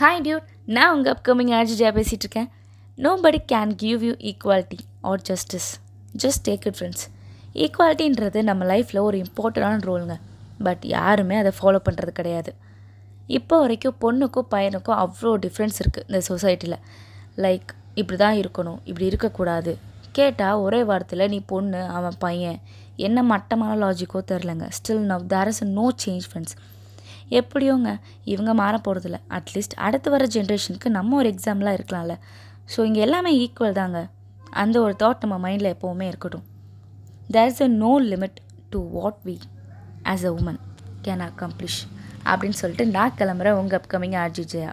Hi Dude நான் உங்கள் upcoming ஆர்ஜிஜா பேசிகிட்டு இருக்கேன். Nobody can give you equality or justice just take it friends ஈக்குவாலிட்டின்றது நம்ம லைஃப்பில் ஒரு இம்பார்ட்டண்டான ரோலுங்க பட் யாருமே அதை ஃபாலோ பண்ணுறது கிடையாது. இப்போ வரைக்கும் பொண்ணுக்கும் பையனுக்கும் அவ்வளோ டிஃப்ரென்ஸ் இருக்குது இந்த சொசைட்டியில் லைக் இப்படி தான் இருக்கணும் இப்படி இருக்கக்கூடாது. கேட்டால் ஒரே வாரத்தில் நீ பொண்ணு அவன் பையன். என்ன மட்டமான லாஜிக்கோ தெரிலங்க still now there is no change friends எப்படியோங்க? இவங்க மாற போகிறதில்ல அட்லீஸ்ட் அடுத்து வர ஜென்ரேஷனுக்கு நம்ம ஒரு எக்ஸாம்பிளாக இருக்கலாம்ல. ஸோ இங்கே எல்லாமே ஈக்குவல் தாங்க. அந்த ஒரு தாட் நம்ம மைண்டில் எப்போவுமே இருக்கட்டும். There is a no limit to what we as a woman can accomplish அப்படின்னு சொல்லிட்டு நான் கிளம்புறேன் உங்கள் அப்கமிங் ஆர்ஜி ஜெயா